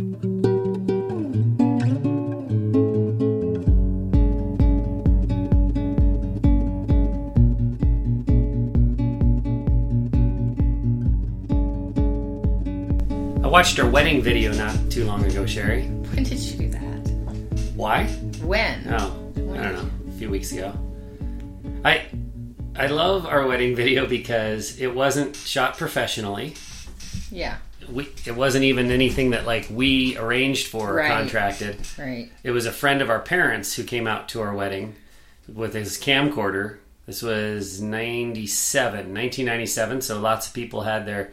I watched our wedding video not too long ago, Sherry. When did you do that? Why? When? Oh, I don't know. A few weeks ago. I I love our wedding video because it wasn't shot professionally. Yeah. We it wasn't even anything that like we arranged for or Right. contracted. Right. It was a friend of our parents who came out to our wedding with his camcorder. This was 97, 1997, so lots of people had their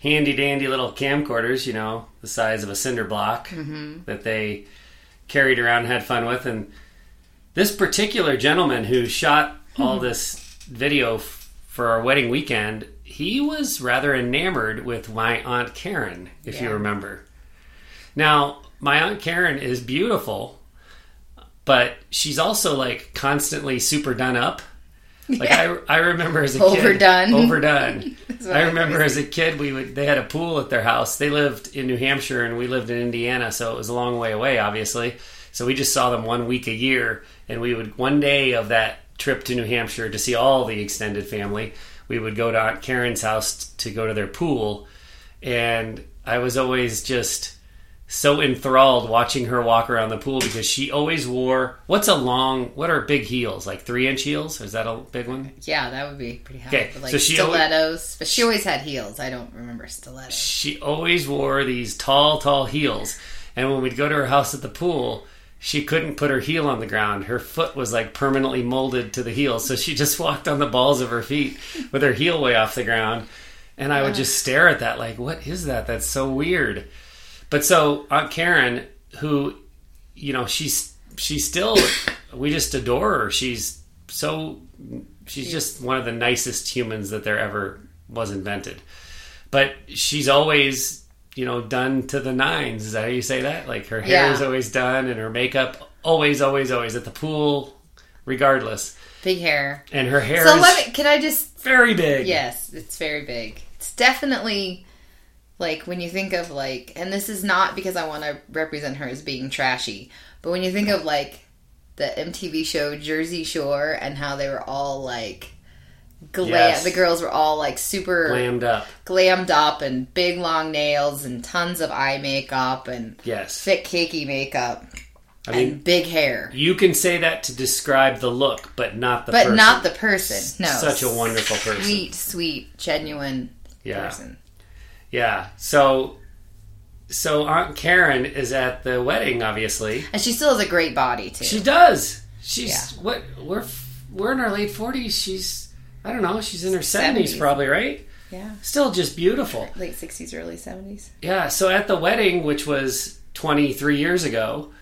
handy dandy little camcorders, you know, the size of a cinder block mm-hmm. that they carried around and had fun with. And this particular gentleman who shot all this video f- for our wedding weekend, he was rather enamored with my Aunt Karen, if you remember. Now, my Aunt Karen is beautiful, but she's also like constantly super done up. Like I, I remember as a kid, Overdone. overdone. I I remember always as a kid, we would they had a pool at their house. They lived in New Hampshire and we lived in Indiana, so it was a long way away, obviously. So we just saw them one week a year, and we would one day of that trip to New Hampshire to see all the extended family. We would go to Aunt Karen's house to go to their pool, and I was always just so enthralled watching her walk around the pool because she always wore what's a long what are big heels like three inch heels is that a big one Yeah, that would be pretty high. Okay, like so she always- stilettos, but she always had heels. I don't remember stilettos. she always wore these tall, tall heels. And when we'd go to her house at the pool, she couldn't put her heel on the ground. Her foot was like permanently molded to the heel. So she just walked on the balls of her feet with her heel way off the ground. And I would just stare at that, like, what is that? That's so weird. But so Aunt Karen, who, you know, she's she's still we just adore her. She's so she's just one of the nicest humans that there ever was invented. But she's always, you know, done to the nines. Is that how you say that? Like her hair Yeah. is always done and her makeup always, always, always at the pool, regardless. Big hair. And her hair So is let me. Can I just? very big. Yes, it's very big. It's definitely like when you think of like, and this is not because I want to represent her as being trashy, but when you think of like the MTV show Jersey Shore and how they were all like. Glam, Yes. The girls were all like super Glammed up. glammed up and big long nails and tons of eye makeup and Yes. thick cakey makeup I mean, and big hair. you can say that to describe the look, but not the person. But person. not the person. No. Such a wonderful person. Sweet, sweet, genuine Yeah. person. Yeah. So so Aunt Karen is at the wedding obviously. And she still has a great body too. She does. She's Yeah. what we're we're in our late 40s. She's I don't know, she's in her 70s, 70s. probably, right? yeah. Still just beautiful. Late sixties, early seventies. Yeah, so at the wedding which was 23 years ago,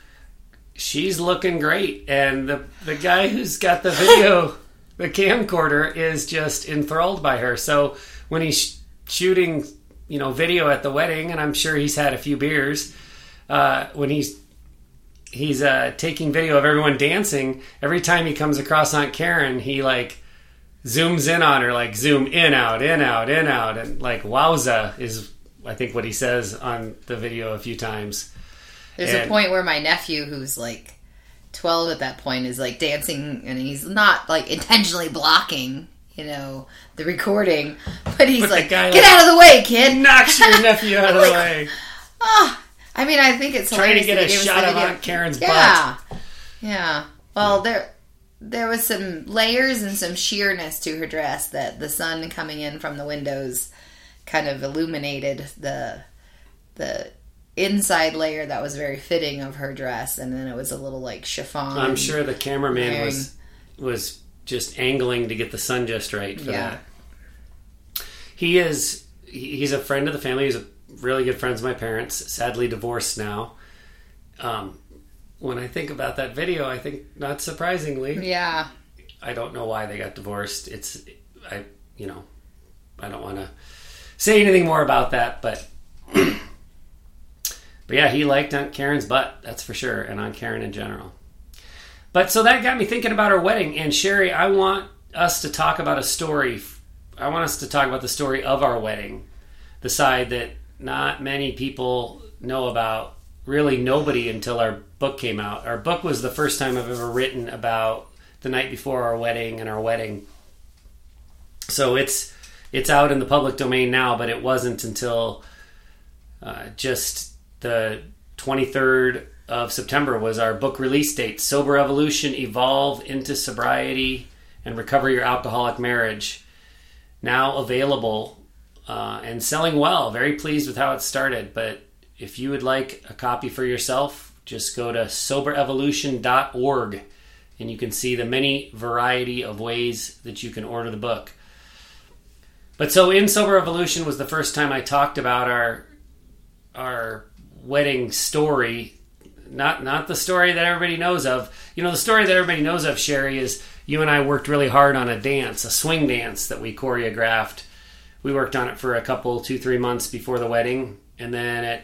she's looking great and the the guy who's got the video the camcorder is just enthralled by her. So when he's sh- shooting, you know, video at the wedding and I'm sure he's had a few beers, uh, when he's he's uh, taking video of everyone dancing, every time he comes across Aunt Karen, he like zooms in on her, like zoom in, out, in, out, in, out, and like wowza is I think what he says on the video a few times. There's a point where my nephew, who's like twelve at that point, is like dancing, and he's not like intentionally blocking, you know, the recording, but he's But like, "Get like, out of the way, kid!" Knocks your nephew out of the way. Ah, I mean, I think it's Trying to get a he gave us shot of. Aunt Karen's yeah. Yeah. Well, there there was some layers and some sheerness to her dress that the sun coming in from the windows kind of illuminated the the inside layer that was very fitting of her dress and then it was a little like chiffon. I'm sure the cameraman Wearing- was was just angling to get the sun just right for Yeah. that. He is he's a friend of the family. He's a really good friends of my parents. Sadly divorced now. Um, when I think about that video, I think not surprisingly, Yeah. I don't know why they got divorced. It's I you know I don't want to say anything more about that, but but yeah, he liked Aunt Karen's butt, that's for sure, and Aunt Karen in general. But so that got me thinking about our wedding, and Sherry, I want us to talk about a story. I want us to talk about the story of our wedding, the side that not many people know about really nobody until our book came out. Our book was the first time I've ever written about the night before our wedding and our wedding. So it's it's out in the public domain now, but it wasn't until uh, just the 23rd of September was our book release date. Sober Evolution: Evolve into Sobriety and Recover Your Alcoholic Marriage. Now available uh, and selling well. Very pleased with how it started. But if you would like a copy for yourself, just go to soberevolution.org and you can see the many variety of ways that you can order the book. But so in Sober Evolution was the first time I talked about our our wedding story, not not the story that everybody knows of. You know, the story that everybody knows of, Sherry, is you and I worked really hard on a dance, a swing dance that we choreographed. We worked on it for a couple, two, three months before the wedding, and then at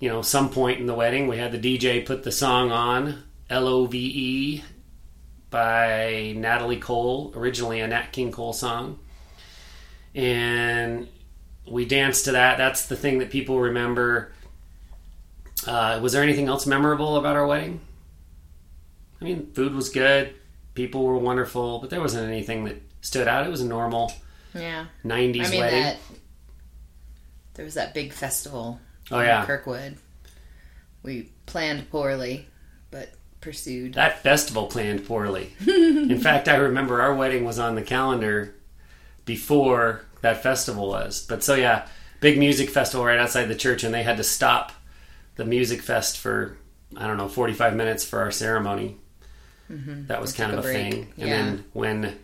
you know some point in the wedding, we had the DJ put the song on L O V E by Natalie Cole, originally a Nat King Cole song, and we danced to that. That's the thing that people remember. Uh, was there anything else memorable about our wedding? I mean, food was good, people were wonderful, but there wasn't anything that stood out. It was a normal Yeah. 90s I mean wedding. that there was that big festival Oh, yeah. Kirkwood. We planned poorly, but pursued. That festival planned poorly. In fact, I remember our wedding was on the calendar before that festival was. But so yeah, big music festival right outside the church, and they had to stop the music fest for I don't know 45 minutes for our ceremony. That was kind of a a break. thing. And Yeah. then when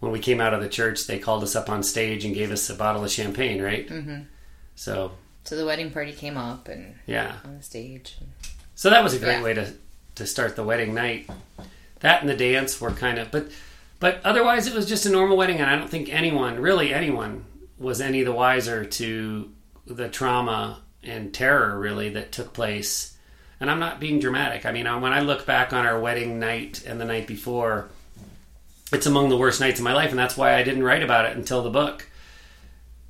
when we came out of the church, they called us up on stage and gave us a bottle of champagne, right? Mm-hmm. So So the wedding party came up and yeah, on the stage. So that was a great Yeah. way to to start the wedding night. That and the dance were kind of, but but otherwise it was just a normal wedding, and I don't think anyone, really anyone, was any the wiser to the trauma and terror really that took place. And I'm not being dramatic. I mean, when I look back on our wedding night and the night before, it's among the worst nights of my life, and that's why I didn't write about it until the book.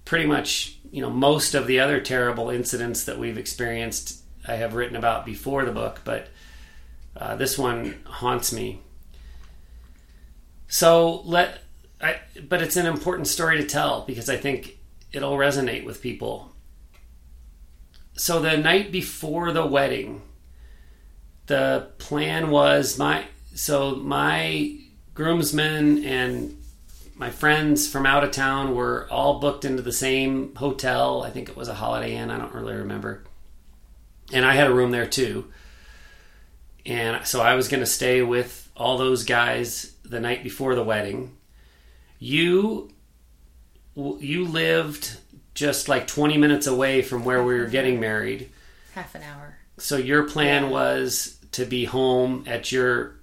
Pretty much, you know, most of the other terrible incidents that we've experienced, I have written about before the book, but uh, this one haunts me. So let, I, but it's an important story to tell because I think it'll resonate with people. So the night before the wedding, the plan was my so my groomsmen and my friends from out of town were all booked into the same hotel. I think it was a Holiday Inn. I don't really remember. And I had a room there too. And so I was going to stay with all those guys the night before the wedding. You you lived just like 20 minutes away from where we were getting married. Half an hour. So your plan Yeah. was to be home at your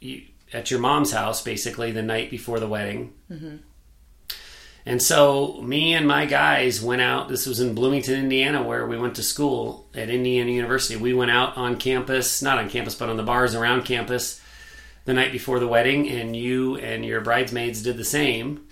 you- at your mom's house basically the night before the wedding. Mm-hmm. And so me and my guys went out. This was in Bloomington, Indiana, where we went to school at Indiana University. We went out on campus, not on campus, but on the bars around campus the night before the wedding, and you and your bridesmaids did the same.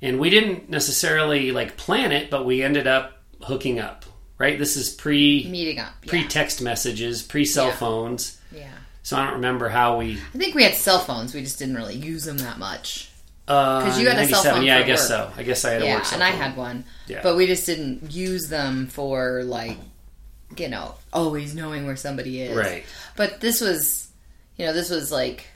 And we didn't necessarily like plan it, but we ended up hooking up. Right? This is pre Meeting up. Yeah. pre text messages, pre cell Yeah. phones. yeah. So I don't remember how we. I think we had cell phones. We just didn't really use them that much. Uh, because you had a cell phone Yeah, I guess work. so. I guess I had a yeah, work cell and I had one. Yeah. But we just didn't use them for like, you know, always knowing where somebody is. Right. But this was, you know, this was like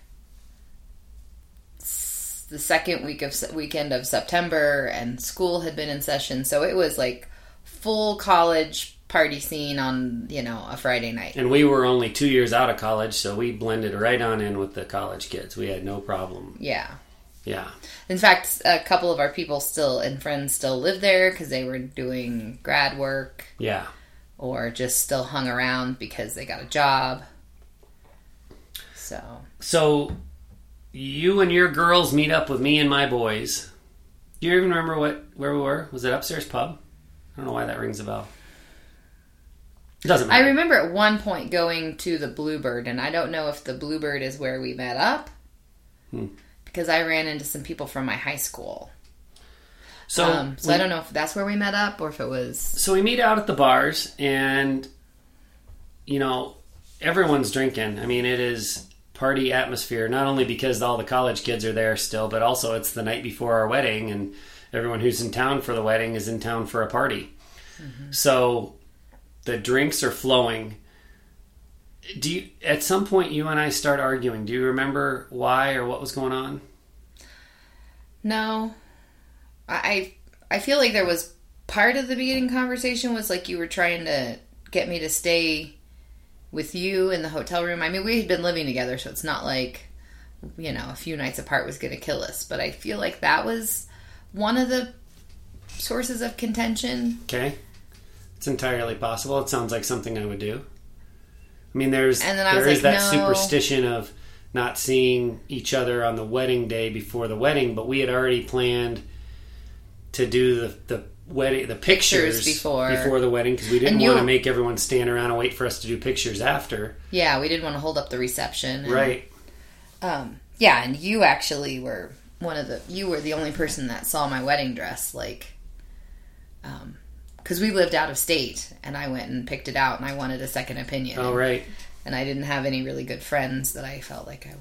the second week of weekend of September, and school had been in session, so it was like full college party scene on you know a Friday night. And we were only two years out of college, so we blended right on in with the college kids. We had no problem. Yeah. Yeah. In fact, a couple of our people still and friends still live there because they were doing grad work Yeah. or just still hung around because they got a job. So So you and your girls meet up with me and my boys. Do you even remember what where we were? Was it upstairs pub? I don't know why that rings a bell. It doesn't I remember at one point going to the Bluebird, and I don't know if the Bluebird is where we met up Hmm. because I ran into some people from my high school. so um, so we- I don't know if that's where we met up or if it was. so we meet out at the bars and you know, everyone's drinking. I mean, it is party atmosphere, not only because all the college kids are there still, but also it's the night before our wedding, and everyone who's in town for the wedding is in town for a party. So the drinks are flowing. Do you, at some point you and I start arguing? Do you remember why or what was going on? No, I I feel like there was part of the beginning conversation was like you were trying to get me to stay with you in the hotel room. I mean, we had been living together, so it's not like you know a few nights apart was going to kill us. But I feel like that was one of the sources of contention. Okay, it's entirely possible. It sounds like something I would do. I mean, there's And then I was is like, that no. superstition of not seeing each other on the wedding day before the wedding, but we had already planned to do the the wedding the pictures, Pictures before. before the wedding because we didn't want to make everyone stand around and wait for us to do pictures after. Yeah, we didn't want to hold up the reception. and- Right. Um, yeah, and you actually were one of the you were the only person that saw my wedding dress like because we lived out of state and I went and picked it out and I wanted a second opinion. Oh, right. And I didn't have any really good friends that I felt like I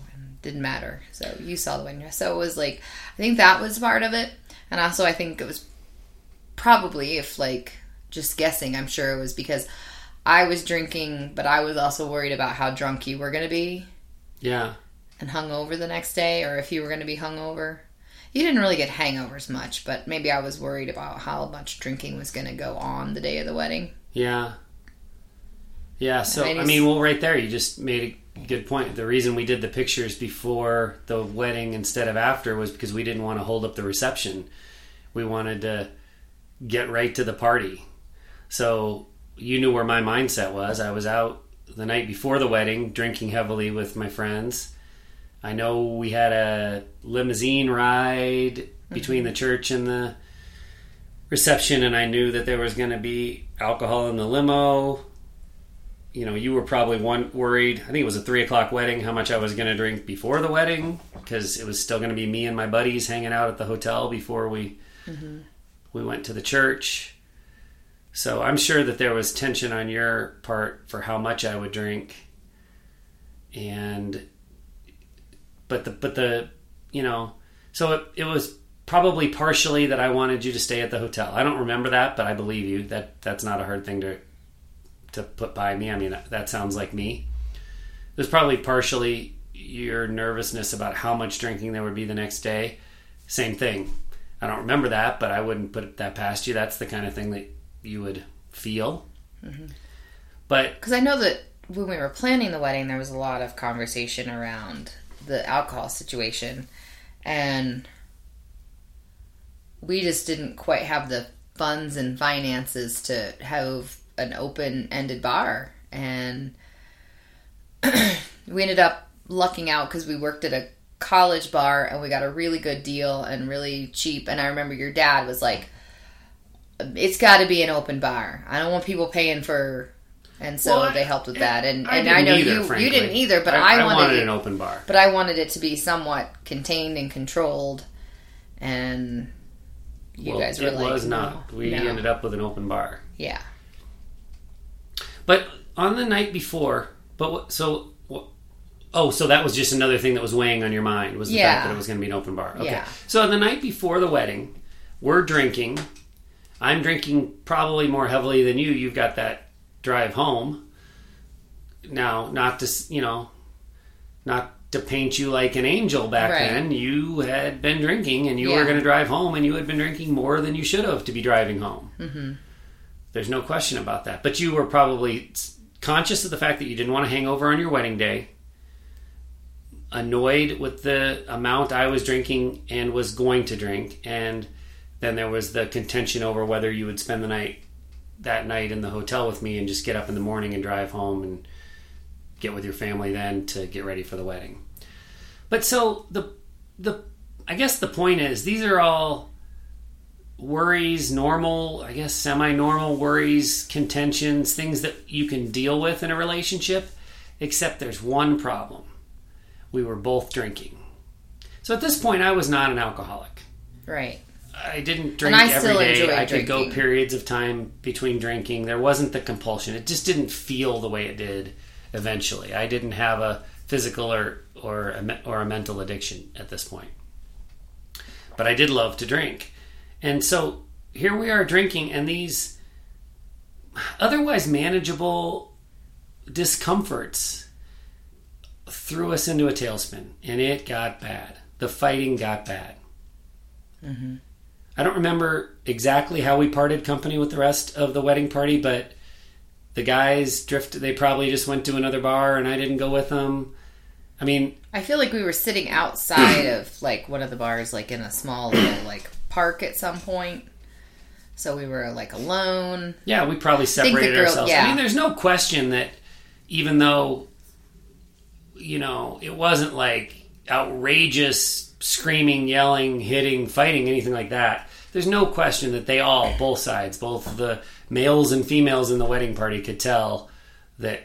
didn't matter. So you saw the wedding dress. So it was like I think that was part of it. And also I think it was probably if like just guessing, I'm sure it was because I was drinking, but I was also worried about how drunk you were going to be Yeah. and hungover the next day, or if you were going to be hungover. You didn't really get hangovers much, but maybe I was worried about how much drinking was going to go on the day of the wedding. Yeah. Yeah, so I mean, well, right there, you just made a good point. The reason we did the pictures before the wedding instead of after was because we didn't want to hold up the reception. We wanted to get right to the party. So you knew where my mindset was. I was out the night before the wedding, drinking heavily with my friends. I know we had a limousine ride between the mm-hmm. church and the reception, and I knew that there was going to be alcohol in the limo. You know, you were probably one worried. I think it was a three o'clock wedding. How much I was going to drink before the wedding because it was still going to be me and my buddies hanging out at the hotel before we mm-hmm. we went to the church. So I'm sure that there was tension on your part for how much I would drink, and but the but the you know so it, it was probably partially that I wanted you to stay at the hotel. I don't remember that, but I believe you. That that's not a hard thing to to put by me. I mean, that, that sounds like me. It was probably partially your nervousness about how much drinking there would be the next day. Same thing. I don't remember that, but I wouldn't put that past you. That's the kind of thing that you would feel. Mm-hmm. But Because I know that when we were planning the wedding, there was a lot of conversation around the alcohol situation, and we just didn't quite have the funds and finances to have an open-ended bar, and we ended up lucking out because we worked at a college bar and we got a really good deal and really cheap. And I remember your dad was like, "It's got to be an open bar. I don't want people paying for." And so Well, they helped with that. And I and didn't I know either, you frankly. you didn't either, but I, I, wanted, wanted it, an open bar. but I wanted it to be somewhat contained and controlled. And you well, guys were it like, was not. "No, We no." ended up with an open bar. yeah. But on the night before, but so oh, so that was just another thing that was weighing on your mind was the Yeah. fact that it was going to be an open bar. Okay. Yeah. So on the night before the wedding, we're drinking. I'm drinking probably more heavily than you. You've got that drive home. Now, not to you know, not to paint you like an angel back Right. then. You had been drinking, and you were going to drive home, and you had been drinking more than you should have to be driving home. Mm-hmm. There's no question about that. But you were probably conscious of the fact that you didn't want to hang over on your wedding day. Annoyed with the amount I was drinking and was going to drink, and then there was the contention over whether you would spend the night that night in the hotel with me and just get up in the morning and drive home and get with your family then to get ready for the wedding. But so the the I guess the point is these are all worries, normal, I guess semi-normal worries, contentions, things that you can deal with in a relationship, except there's one problem. We were both drinking. So at this point I was not an alcoholic. Right. I didn't drink I every still day. I could go periods of time between drinking. There wasn't the compulsion. It just didn't feel the way it did eventually. I didn't have a physical or or a, me- or a mental addiction at this point. But I did love to drink. And so here we are drinking and these otherwise manageable discomforts threw us into a tailspin and it got bad. The fighting got bad. Mm-hmm. I don't remember exactly how we parted company with the rest of the wedding party, but the guys drifted. They probably just went to another bar, and I didn't go with them. I mean, I feel like we were sitting outside of like one of the bars, like in a small little like park at some point. So we were like alone. yeah, we probably separated girl- ourselves. yeah. I mean, there's no question that even though you know it wasn't like outrageous screaming, yelling, hitting, fighting, anything like that. There's no question that they all, both sides, both the males and females in the wedding party, could tell that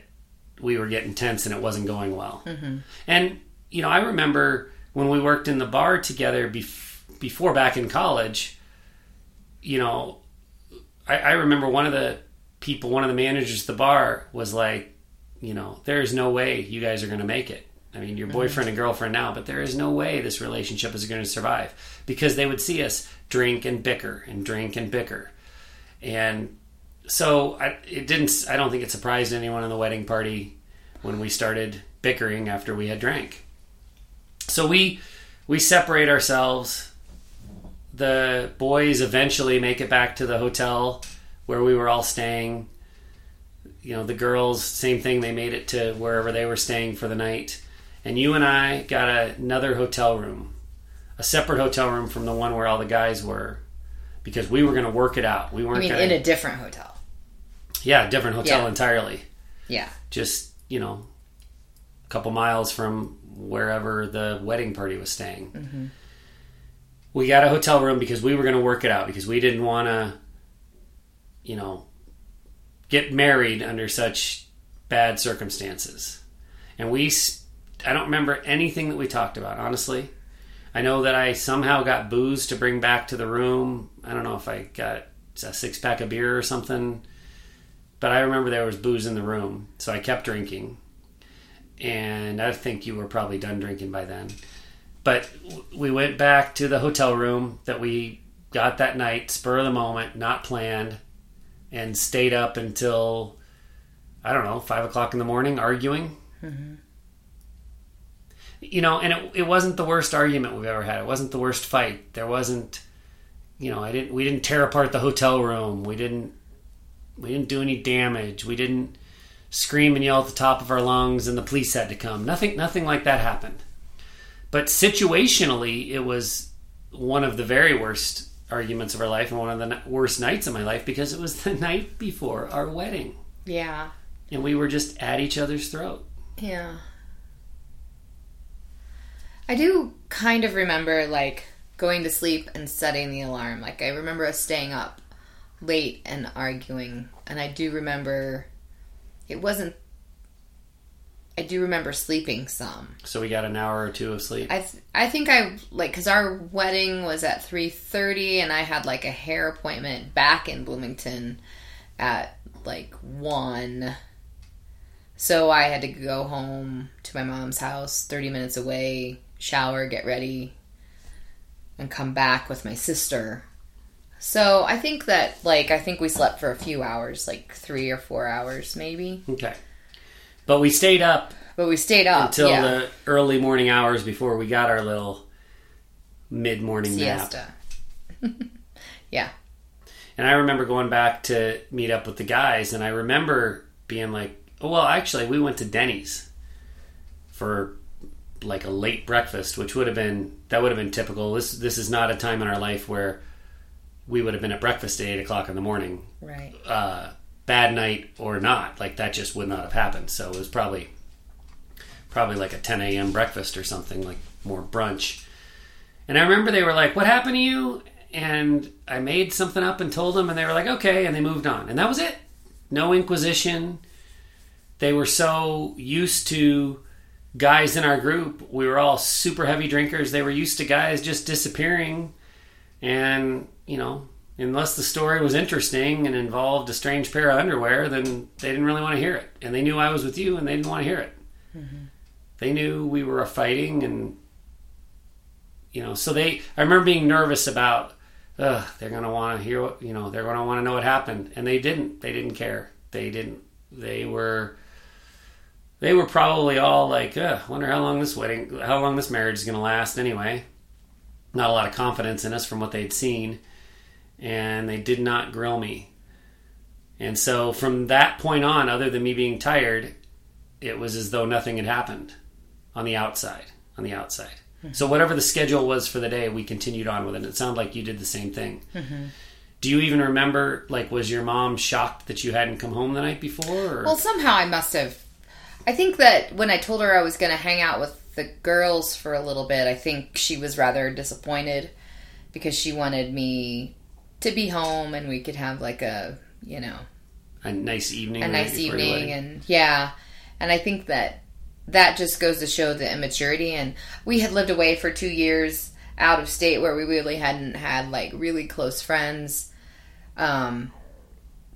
we were getting tense and it wasn't going well. Mm-hmm. And you know, I remember when we worked in the bar together bef- before back in college. You know, I, I remember one of the people, one of the managers at the bar was like, you know, there is no way you guys are going to make it. I mean, your mhm. boyfriend and girlfriend now, but there is no way this relationship is going to survive because they would see us drink and bicker and drink and bicker. And so I, it didn't, I don't think it surprised anyone in the wedding party when we started bickering after we had drank. So we, we separate ourselves the boys eventually make it back to the hotel where we were all staying. You know, the girls, same thing, they made it to wherever they were staying for the night. And you and I got another hotel room, a separate hotel room from the one where all the guys were, because we were going to work it out. We weren't mean, going in a different hotel. yeah, different hotel Yeah. entirely. Yeah. Just, you know, a couple miles from wherever the wedding party was staying. Mm-hmm. We got a hotel room because we were going to work it out because we didn't want to, you know, get married under such bad circumstances. And we, s- I don't remember anything that we talked about, honestly. I know that I somehow got booze to bring back to the room. I don't know if I got a six pack of beer or something, but I remember there was booze in the room, so I kept drinking. And I think you were probably done drinking by then. But we went back to the hotel room that we got that night, spur of the moment, not planned, and stayed up until I don't know five o'clock in the morning arguing. Mm-hmm. You know, and it, it wasn't the worst argument we've ever had. It wasn't the worst fight. There wasn't, you know, I didn't. We didn't tear apart the hotel room. We didn't. We didn't do any damage. We didn't scream and yell at the top of our lungs, and the police had to come. Nothing. Nothing like that happened. But situationally, it was one of the very worst arguments of our life and one of the worst nights of my life because it was the night before our wedding, Yeah. and we were just at each other's throat. Yeah. I do kind of remember like going to sleep and setting the alarm. Like I remember us staying up late and arguing, and I do remember it wasn't. I do remember sleeping some. So we got an hour or two of sleep. I th- I think I like because our wedding was at three thirty, and I had like a hair appointment back in Bloomington at like one. So I had to go home to my mom's house, thirty minutes away, shower, get ready, and come back with my sister. So I think that like I think we slept for a few hours, like three or four hours maybe, Okay. But we stayed up but we stayed up until yeah. the early morning hours before we got our little mid morning nap. siesta. yeah. And I remember going back to meet up with the guys, and I remember being like, oh, well, actually, we went to Denny's for like a late breakfast, which would have been that would have been typical. This this is not a time in our life where we would have been at breakfast at eight o'clock in the morning. Right. uh, bad night or not, like that just would not have happened. So it was probably probably like a 10 a.m. breakfast or something, like more brunch. And I remember they were like, "What happened to you?" And I made something up and told them, and they were like, "Okay," and they moved on, and that was it. No inquisition. They were so used to guys in our group. We were all super heavy drinkers. They were used to guys just disappearing And, you know, unless the story was interesting and involved a strange pair of underwear, then they didn't really want to hear it. And they knew I was with you and they didn't want to hear it. Mm-hmm. They knew we were fighting and, you know, so they, I remember being nervous about, Ugh, they're going to want to hear what, you know, they're going to want to know what happened. And they didn't. They didn't care. They didn't. They were, they were probably all like, Ugh, wonder how long this wedding, how long this marriage is going to last anyway. Not a lot of confidence in us from what they'd seen. And they did not grill me. And so from that point on, other than me being tired, it was as though nothing had happened on the outside. On the outside. Mm-hmm. So whatever the schedule was for the day, we continued on with it. It sounded like you did the same thing. Mm-hmm. Do you even remember? Like, was your mom shocked that you hadn't come home the night before? Or? Well, somehow I must have. I think that when I told her I was going to hang out with the girls for a little bit, I think she was rather disappointed because she wanted me to be home and we could have like a, you know, a nice evening. a nice evening and yeah. And i think that that just goes to show the immaturity. And we had lived away for two years out of state where we really hadn't had like really close friends. Um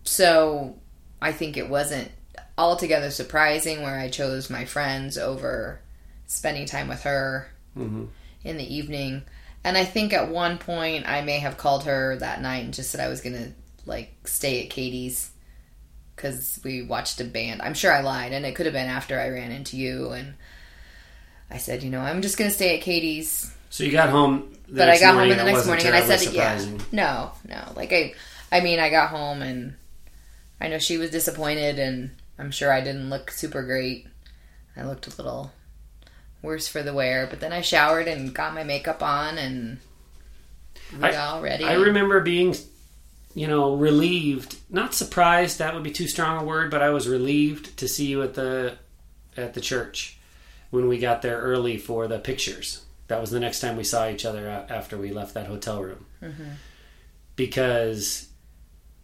so i think it wasn't altogether surprising where i chose my friends over spending time with her Mhm. in the evening and i think at one point i may have called her that night and just said i was gonna like stay at katie's because we watched a band. I'm sure I lied, and it could have been after I ran into you. And I said, you know, I'm just going to stay at Katie's. So you got home. The But I got home morning in the next morning, and I said, yeah, no, no. Like I, I mean, I got home, and I know she was disappointed, and I'm sure I didn't look super great. I looked a little worse for the wear, but then I showered and got my makeup on, and we I- all ready. I remember being, you know, relieved, not surprised. That would be too strong a word, but I was relieved to see you at the at the church when we got there early for the pictures. That was the next time we saw each other after we left that hotel room. Mm-hmm. Because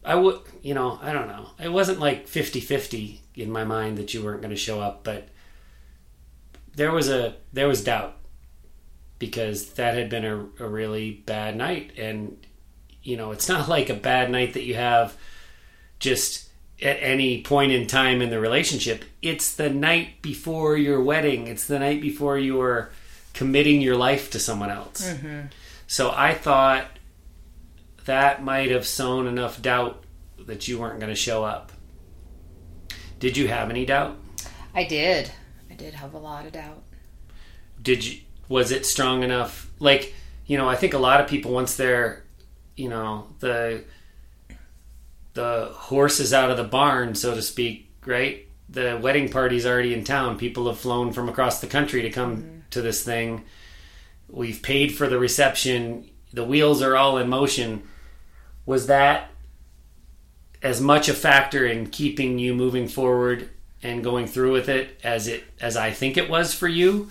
I would, you know, I don't know. It wasn't like 50-50 in my mind that you weren't going to show up, but there was a there was doubt because that had been a, a really bad night. And you know it's not like a bad night that you have just at any point in time in the relationship. It's the night before your wedding. It's the night before you're committing your life to someone else. Mm-hmm. So i thought that might have sown enough doubt that you weren't going to show up. Did you have any doubt? I did. I did have a lot of doubt. did you was it strong enough? Like you know i think a lot of people once they're you know the the horse is out of the barn so to speak right? The wedding party's already in town. People have flown from across the country to come mm-hmm. to this thing. We've paid for the reception. The wheels are all in motion was that as much a factor in keeping you moving forward and going through with it as it as I think it was for you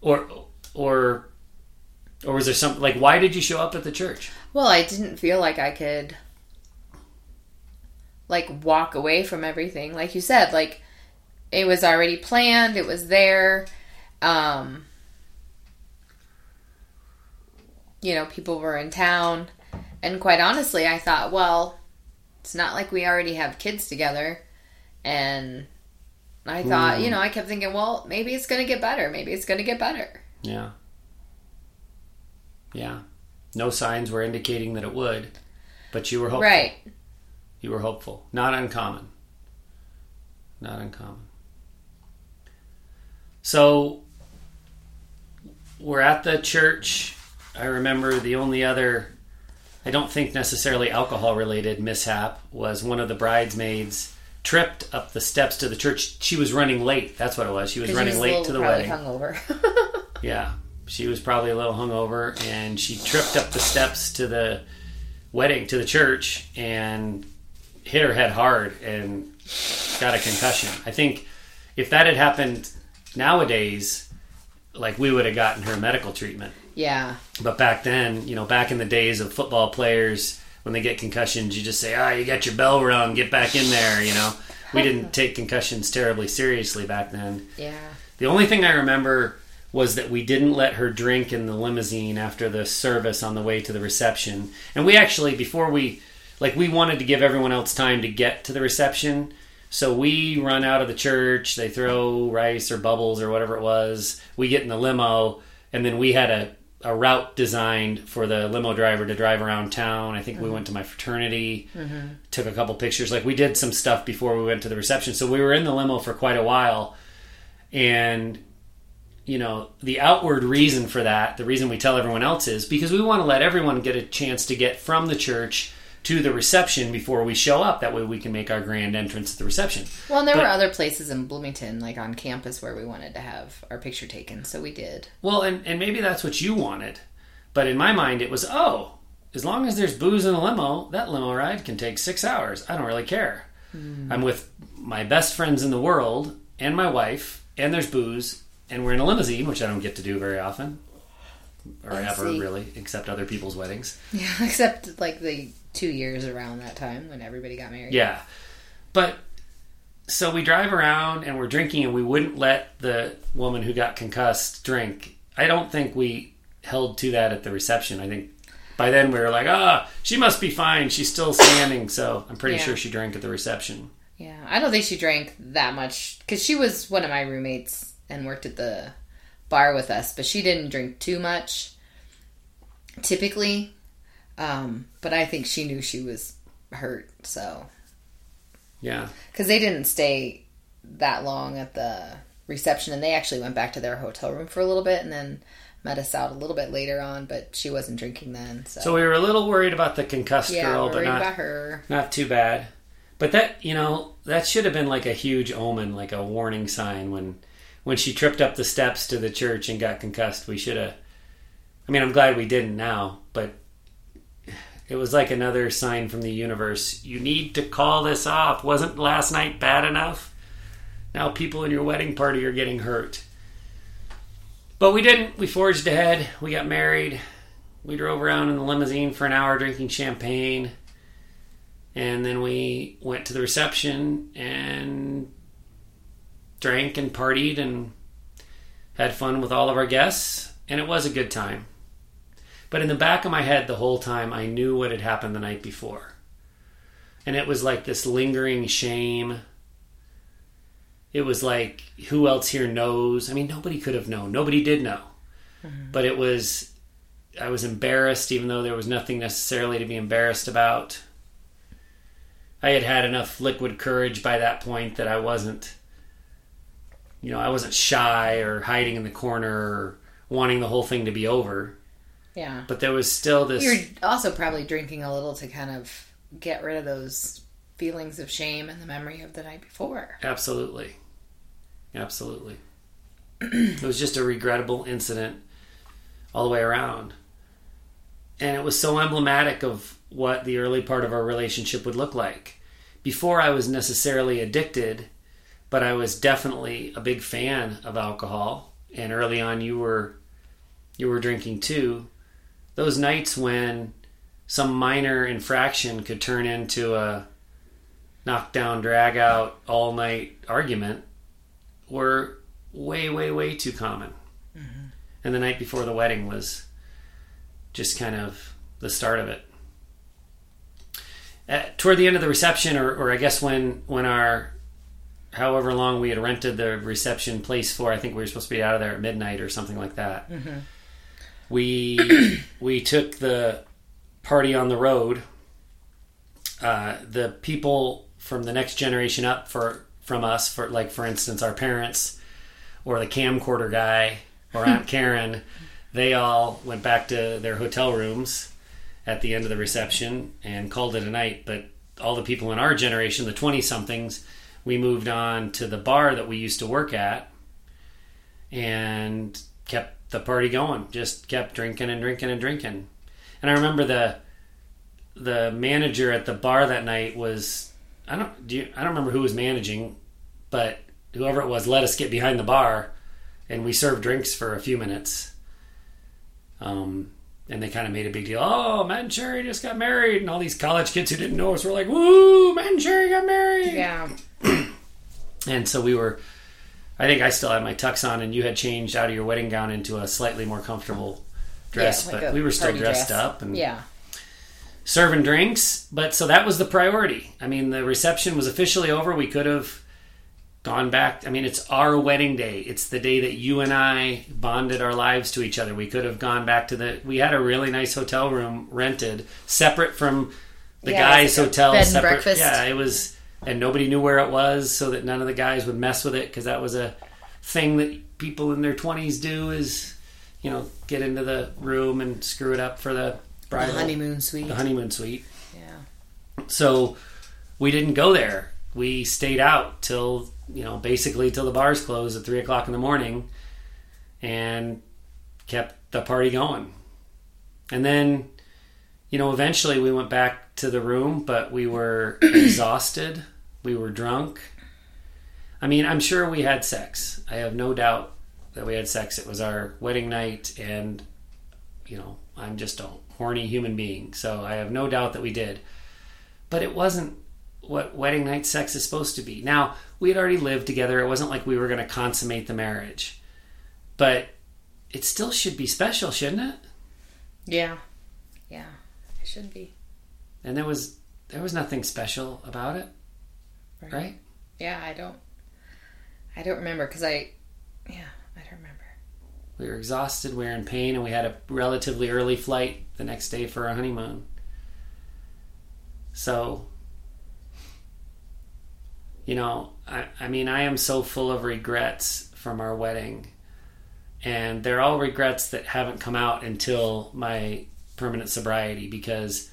or or or was there something like why did you show up at the church Well, I didn't feel like I could like walk away from everything. Like you said, like it was already planned, it was there. Um you know, people were in town. And quite honestly, I thought, well, it's not like we already have kids together. And I thought, you hmm. know, I kept thinking, well, maybe it's going to get better. Maybe it's going to get better. yeah yeah no signs were indicating that it would but you were hopeful Right. you were hopeful not uncommon not uncommon so we're at the church i remember the only other i don't think necessarily alcohol related mishap was one of the bridesmaids tripped up the steps to the church she was running late that's what it was she was running you was late to the wedding hungover. yeah, she was probably a little hungover, and she tripped up the steps to the wedding to the church and hit her head hard and got a concussion. I think if that had happened nowadays, like we would have gotten her medical treatment. Yeah. But back then, you know, back in the days of football players, when they get concussions, you just say, "Ah, you got your bell rung, get back in there." You know, we didn't take concussions terribly seriously back then. Yeah. The only thing I remember was that we didn't let her drink in the limousine after the service on the way to the reception. And we actually, before we, like, we wanted to give everyone else time to get to the reception. So we run out of the church, they throw rice or bubbles or whatever it was. We get in the limo, and then we had a, a route designed for the limo driver to drive around town. I think we mm-hmm. went to my fraternity, mm-hmm. took a couple pictures. Like, we did some stuff before we went to the reception. So we were in the limo for quite a while. And you know, the outward reason for that, the reason we tell everyone else is because we want to let everyone get a chance to get from the church to the reception before we show up. That way we can make our grand entrance at the reception. Well, and there But- were other places in Bloomington, like on campus, where we wanted to have our picture taken, so we did. Well, and, and maybe that's what you wanted. But in my mind, it was, oh, as long as there's booze in the limo, that limo ride can take six hours. I don't really care. Hmm. I'm with my best friends in the world and my wife, and there's booze, and we're in a limousine, which I don't get to do very often. Or I ever, see. really, except other people's weddings. Yeah, except like the two years around that time when everybody got married. Yeah. But so we drive around and we're drinking and we wouldn't let the woman who got concussed drink. I don't think we held to that at the reception. I think by then we were like, ah, she must be fine. She's still standing. So I'm pretty Yeah. sure she drank at the reception. Yeah, I don't think she drank that much because she was one of my roommates and worked at the bar with us, but she didn't drink too much typically. Um, but I think she knew she was hurt, so Yeah. because they didn't stay that long at the reception, and they actually went back to their hotel room for a little bit, and then met us out a little bit later on. But she wasn't drinking then, so, So we were a little worried about the concussed yeah, girl, but not about her. not too bad. But that you know that should have been like a huge omen, like a warning sign when when she tripped up the steps to the church and got concussed. We should have. I mean, I'm glad we didn't now, it was like another sign from the universe. You need to call this off. Wasn't last night bad enough? Now people in your wedding party are getting hurt. But we didn't. We forged ahead. We got married. We drove around in the limousine for an hour drinking champagne. And then we went to the reception and drank and partied and had fun with all of our guests. And it was a good time. But in the back of my head, the whole time, I knew what had happened the night before. And it was like this lingering shame. It was like, who else here knows? I mean, nobody could have known. Nobody did know. Mm-hmm. But it was, I was embarrassed, even though there was nothing necessarily to be embarrassed about. I had had enough liquid courage by that point that I wasn't, you know, I wasn't shy or hiding in the corner or wanting the whole thing to be over. Yeah. But there was still this. You're also probably drinking a little to kind of get rid of those feelings of shame and the memory of the night before. Absolutely. Absolutely. it was just a regrettable incident all the way around. And it was so emblematic of what the early part of our relationship would look like. Before I was necessarily addicted, but I was definitely a big fan of alcohol. And early on you were you were drinking too. Those nights when some minor infraction could turn into a knockdown, drag out, all night argument were way, way, way too common. Mm-hmm. And the night before the wedding was just kind of the start of it. At, toward the end of the reception, or, or I guess when when our however long we had rented the reception place for, I think we were supposed to be out of there at midnight or something like that. Mm-hmm. We we took the party on the road. Uh, the people from the next generation up for from us, for like for instance, our parents or the camcorder guy or Aunt Karen, they all went back to their hotel rooms at the end of the reception and called it a night. But all the people in our generation, the 20 somethings, we moved on to the bar that we used to work at and kept the party going. Just kept drinking and drinking and drinking. And I remember the the manager at the bar that night was I don't do you, I don't remember who was managing, but whoever it was let us get behind the bar and we served drinks for a few minutes. Um, and they kind of made a big deal. Oh, Matt and Sherry just got married, and all these college kids who didn't know us were like, "Woo, Matt and Sherry got married!" Yeah. And so we were, I think I still had my tux on, and you had changed out of your wedding gown into a slightly more comfortable dress, Yeah, like but we were still dressed dress. up and Yeah. serving drinks. But so that was the priority. I mean, the reception was officially over. We could have gone back. I mean, it's our wedding day. It's the day that you and I bonded our lives to each other. We could have gone back to the. We had a really nice hotel room rented, separate from the Yeah, guys' like hotel. bed and separate, breakfast. Yeah, it was, and nobody knew where it was, so that none of the guys would mess with it because that was a thing that people in their twenties do. Is you know get into the room and screw it up for the The honeymoon suite. the honeymoon suite. yeah. So we didn't go there. We stayed out till you know basically till the bars closed at three o'clock in the morning, and kept the party going. And then, you know, eventually we went back to the room, but we were exhausted. We were drunk. I mean, I'm sure we had sex. I have no doubt that we had sex. It was our wedding night, and you know, I'm just a horny human being, so I have no doubt that we did. But it wasn't what wedding night sex is supposed to be. Now, we had already lived together. It wasn't like we were going to consummate the marriage. But it still should be special, shouldn't it? Yeah. Should be. And there was there was nothing special about it, right? Yeah, I don't. I don't remember because I. Yeah, I don't remember. We were exhausted, we were in pain, and we had a relatively early flight the next day for our honeymoon. So, you know, I, I mean, I am so full of regrets from our wedding. And they're all regrets that haven't come out until my permanent sobriety because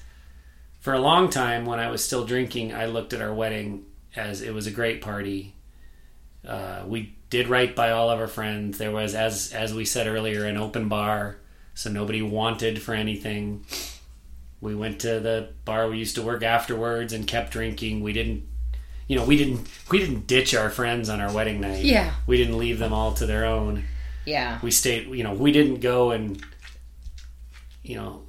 for a long time when I was still drinking, I looked at our wedding as it was a great party. Uh, we did right by all of our friends. There was, as as we said earlier, an open bar, so nobody wanted for anything. We went to the bar we used to work afterwards and kept drinking. We didn't, you know, we didn't we didn't ditch our friends on our wedding night. Yeah. we didn't leave them all to their own. Yeah. We stayed, you know, we didn't go and, you know,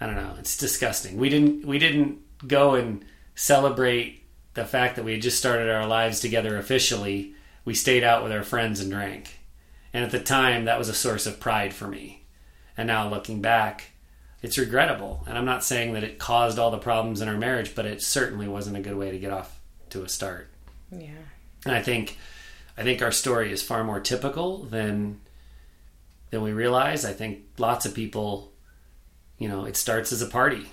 I don't know. It's disgusting. We didn't we didn't go and celebrate the fact that we had just started our lives together officially. We stayed out with our friends and drank. And at the time, that was a source of pride for me. And now looking back, it's regrettable. And I'm not saying that it caused all the problems in our marriage, but it certainly wasn't a good way to get off to a start. Yeah. And I think I think our story is far more typical than than we realize. I think lots of people, you know, it starts as a party.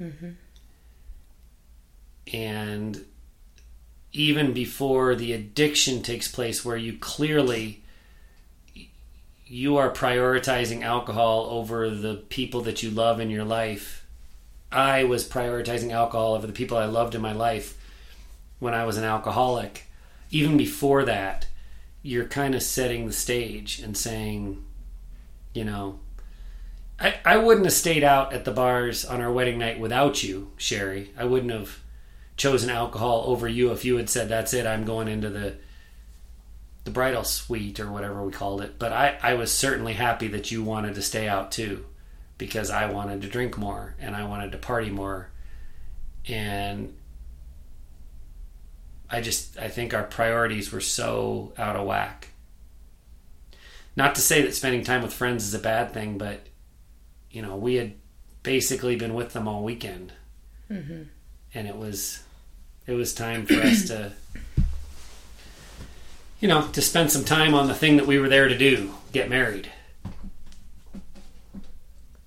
Mm-hmm. And even before the addiction takes place where you clearly you are prioritizing alcohol over the people that you love in your life. I was prioritizing alcohol over the people I loved in my life when I was an alcoholic. Even before that, you're kind of setting the stage and saying, you know, I, I wouldn't have stayed out at the bars on our wedding night without you, Sherry. I wouldn't have chosen alcohol over you if you had said, that's it, I'm going into the the bridal suite or whatever we called it. But I, I was certainly happy that you wanted to stay out too because I wanted to drink more and I wanted to party more. And I just I think our priorities were so out of whack. Not to say that spending time with friends is a bad thing, but you know, we had basically been with them all weekend. And it was it was time for us to you know, to spend some time on the thing that we were there to do, get married.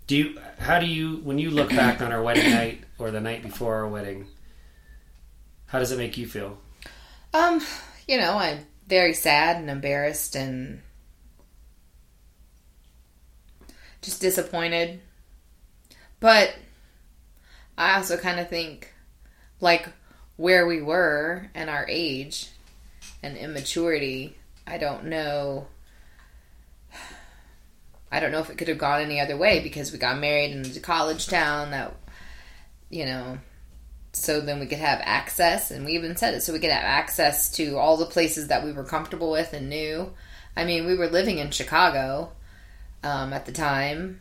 Do you how do you when you look back on our wedding night or the night before our wedding, how does it make you feel? Um, you know, I'm very sad and embarrassed and just disappointed. But I also kind of think like where we were and our age and immaturity, I don't know. I don't know if it could have gone any other way because we got married in a college town that you know so then we could have access and we even said it so we could have access to all the places that we were comfortable with and knew. I mean we were living in chicago um, at the time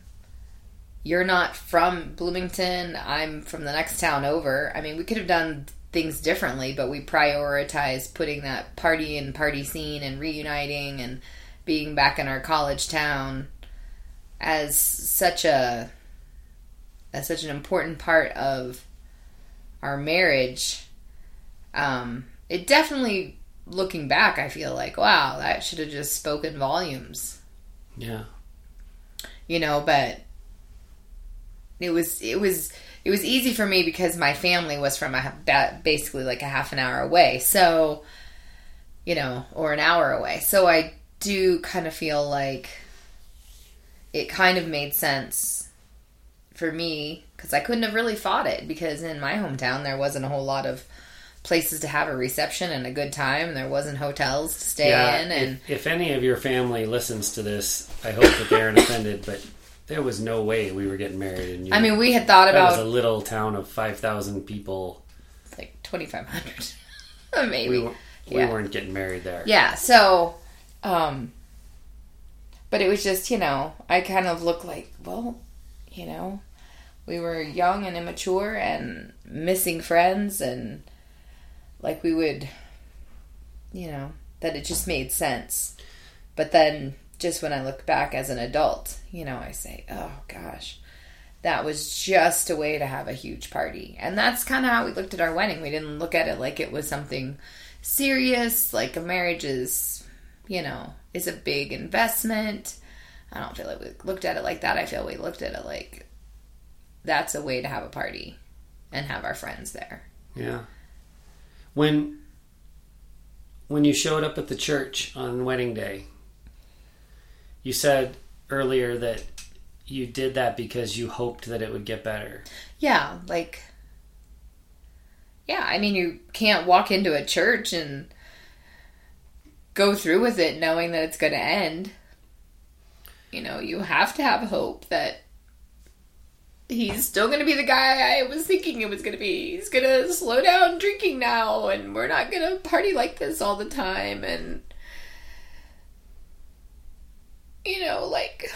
you're not from bloomington i'm from the next town over i mean we could have done things differently, but we prioritized putting that party and party scene and reuniting and being back in our college town as such a as such an important part of our marriage. Um, it definitely looking back, I feel like wow, that should have just spoken volumes. Yeah. You know, but it was it was it was easy for me because my family was from a basically like a half an hour away. So, you know, or an hour away. So I do kind of feel like it kind of made sense for me because I couldn't have really fought it because in my hometown there wasn't a whole lot of places to have a reception and a good time. There wasn't hotels to stay Yeah, in, and if, if any of your family listens to this, I hope that they aren't offended, but there was no way we were getting married in I mean, we had thought about it. that was a little town of 5,000 people. It's like twenty five hundred, maybe. We, we Yeah. weren't getting married there. Yeah, so um but it was just, you know, I kind of look like, well, you know, we were young and immature and missing friends and like we would you know, that it just made sense. But then just when I look back as an adult, you know, I say, "Oh gosh, that was just a way to have a huge party." And that's kind of how we looked at our wedding. We didn't look at it like it was something serious, like a marriage is, you know, is a big investment. I don't feel like we looked at it like that. I feel we looked at it like that's a way to have a party and have our friends there. Yeah. When when you showed up at the church on wedding day, you said earlier that you did that because you hoped that it would get better. Yeah, like yeah, I mean you can't walk into a church and go through with it knowing that it's going to end. You know, you have to have hope that he's still going to be the guy I was thinking it was going to be. He's going to slow down drinking now and we're not going to party like this all the time and you know, like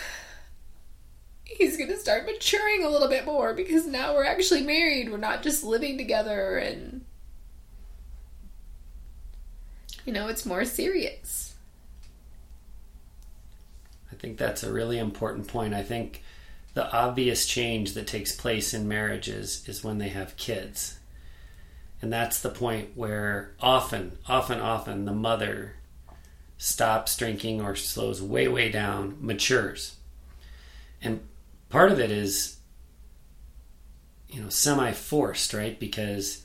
he's going to start maturing a little bit more because now we're actually married. We're not just living together and you know, it's more serious. I think that's a really important point. I think the obvious change that takes place in marriages is when they have kids. And that's the point where often, often, often the mother stops drinking or slows way, way down, matures. And part of it is, you know, semi forced, right? Because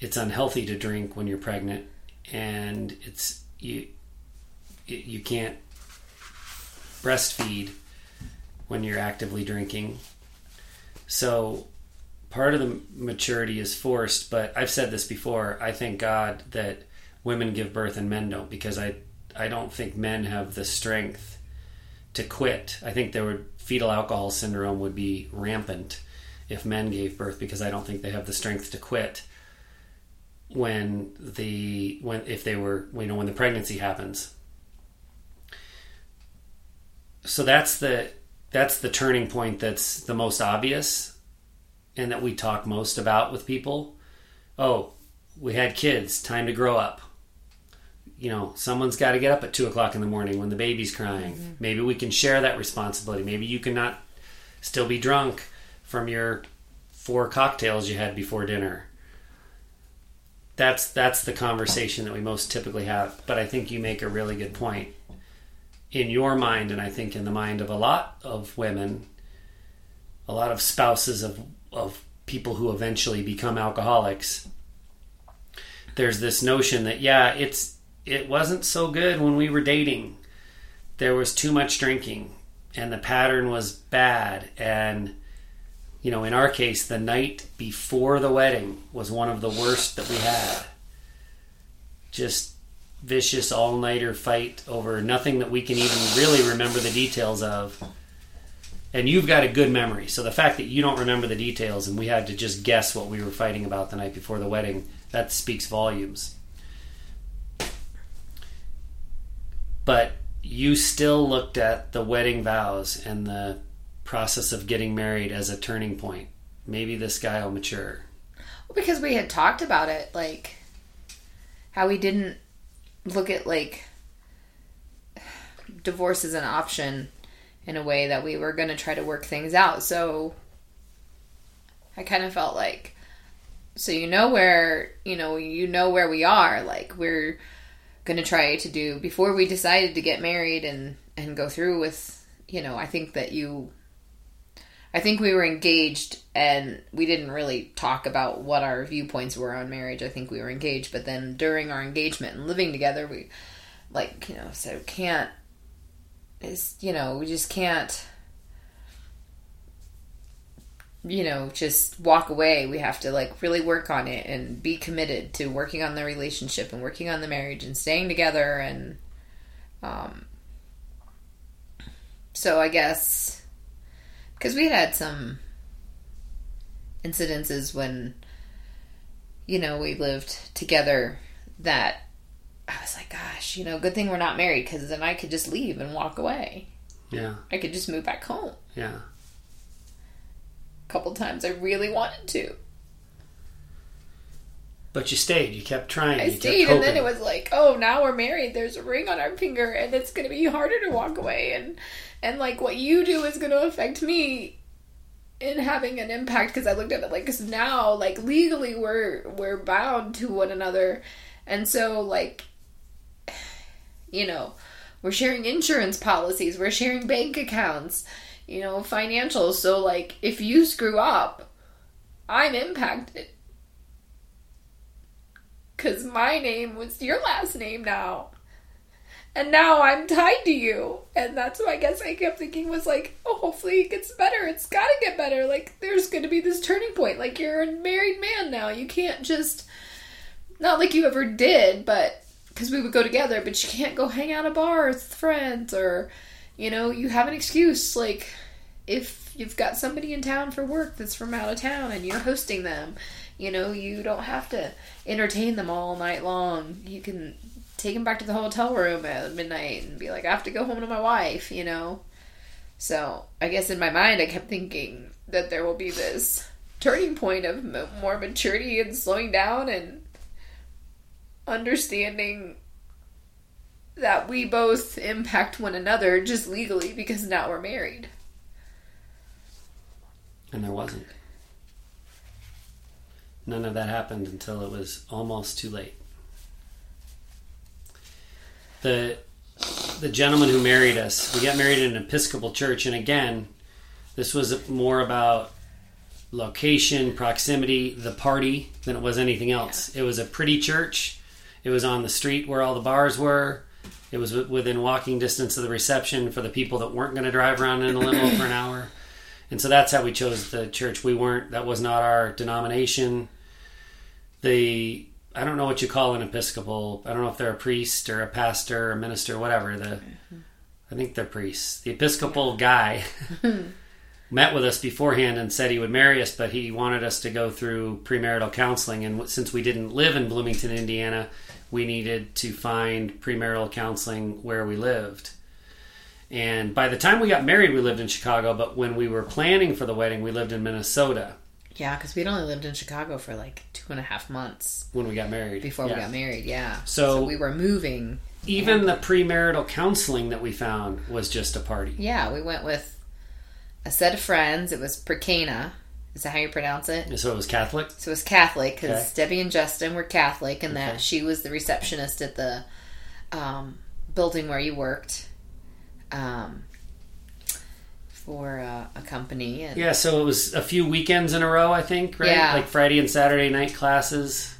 it's unhealthy to drink when you're pregnant and it's, you, you can't breastfeed when you're actively drinking. So part of the maturity is forced, but I've said this before. I thank God that women give birth and men don't because I I don't think men have the strength to quit. I think there would fetal alcohol syndrome would be rampant if men gave birth because I don't think they have the strength to quit when the when if they were you know when the pregnancy happens so that's the that's the turning point that's the most obvious and that we talk most about with people. Oh we had kids time to grow up. You know someone's got to get up at two o'clock in the morning when the baby's crying. Mm-hmm. Maybe we can share that responsibility. Maybe you cannot still be drunk from your four cocktails you had before dinner. That's that's the conversation that we most typically have but i think you make a really good point in your mind, and I think in the mind of a lot of women, a lot of spouses of of people who eventually become alcoholics, there's this notion that yeah, it's it wasn't so good when we were dating. There was too much drinking, and the pattern was bad. And you know, in our case, the night before the wedding was one of the worst that we had. Just vicious all nighter fight over nothing that we can even really remember the details of. And you've got a good memory. So the fact that you don't remember the details and we had to just guess what we were fighting about the night before the wedding, that speaks volumes. But you still looked at the wedding vows and the process of getting married as a turning point. Maybe this guy will mature. Well, because we had talked about it, like how we didn't look at like divorce as an option in a way that we were going to try to work things out. So I kind of felt like so you know where, you know, you know where we are, like we're going to try to do before we decided to get married and and go through with, you know, I think that you I think we were engaged and we didn't really talk about what our viewpoints were on marriage. I think we were engaged, but then during our engagement and living together, we like, you know, so can't is you know, we just can't you know, just walk away. We have to like really work on it and be committed to working on the relationship and working on the marriage and staying together and um so I guess because we had some incidences when you know we lived together that I was like, gosh, you know, good thing we're not married because then I could just leave and walk away. Yeah. I could just move back home. Yeah. A couple times I really wanted to. But you stayed. You kept trying. I you stayed, and then it was like, oh, now we're married. There's a ring on our finger, and it's going to be harder to walk away. And and like what you do is going to affect me in having an impact because I looked at it like 'cause now, like legally, we're we're bound to one another, and so like, you know, we're sharing insurance policies, we're sharing bank accounts, you know, financials. So like, if you screw up, I'm impacted because my name was your last name now. And now I'm tied to you. And that's what I guess I kept thinking was like, oh, hopefully it gets better. It's gotta get better. Like, there's gonna be this turning point. Like, you're a married man now. You can't just, not like you ever did, but because we would go together, but you can't go hang out at bars with friends or, you know, you have an excuse. Like, if you've got somebody in town for work that's from out of town and you're hosting them, you know, you don't have to entertain them all night long. You can take them back to the hotel room at midnight and be like, I have to go home to my wife, you know? So I guess in my mind, I kept thinking that there will be this turning point of more maturity and slowing down and understanding that we both impact one another just legally because now we're married. and there wasn't. None of that happened until it was almost too late. The the gentleman who married us, we got married in an Episcopal church, and again, this was more about location, proximity, the party than it was anything else. It was a pretty church. It was on the street where all the bars were. It was within walking distance of the reception for the people that weren't going to drive around in a limo for an hour. And so that's how we chose the church. We weren't, that was not our denomination. The, I don't know what you call an Episcopal. I don't know if they're a priest or a pastor or a minister, whatever. The, I think they're priests. The Episcopal guy met with us beforehand and said he would marry us, but he wanted us to go through premarital counseling. And since we didn't live in Bloomington, Indiana, we needed to find premarital counseling where we lived. And by the time we got married, we lived in Chicago, but when we were planning for the wedding, we lived in Minnesota Yeah, because we'd only lived in Chicago for like two and a half months when we got married. before we got married. Yeah. So- we were moving. Even the premarital counseling that we found was just a party. Yeah, we went with a set of friends. It was Pre-Cana. Is that how you pronounce it? So it was Catholic. So it was Catholic because Okay. Debbie and Justin were Catholic, and Okay. that she was the receptionist at the um, building where you worked um, for uh, a company. And Yeah, so it was a few weekends in a row, I think, right? Yeah. Like Friday and Saturday night classes,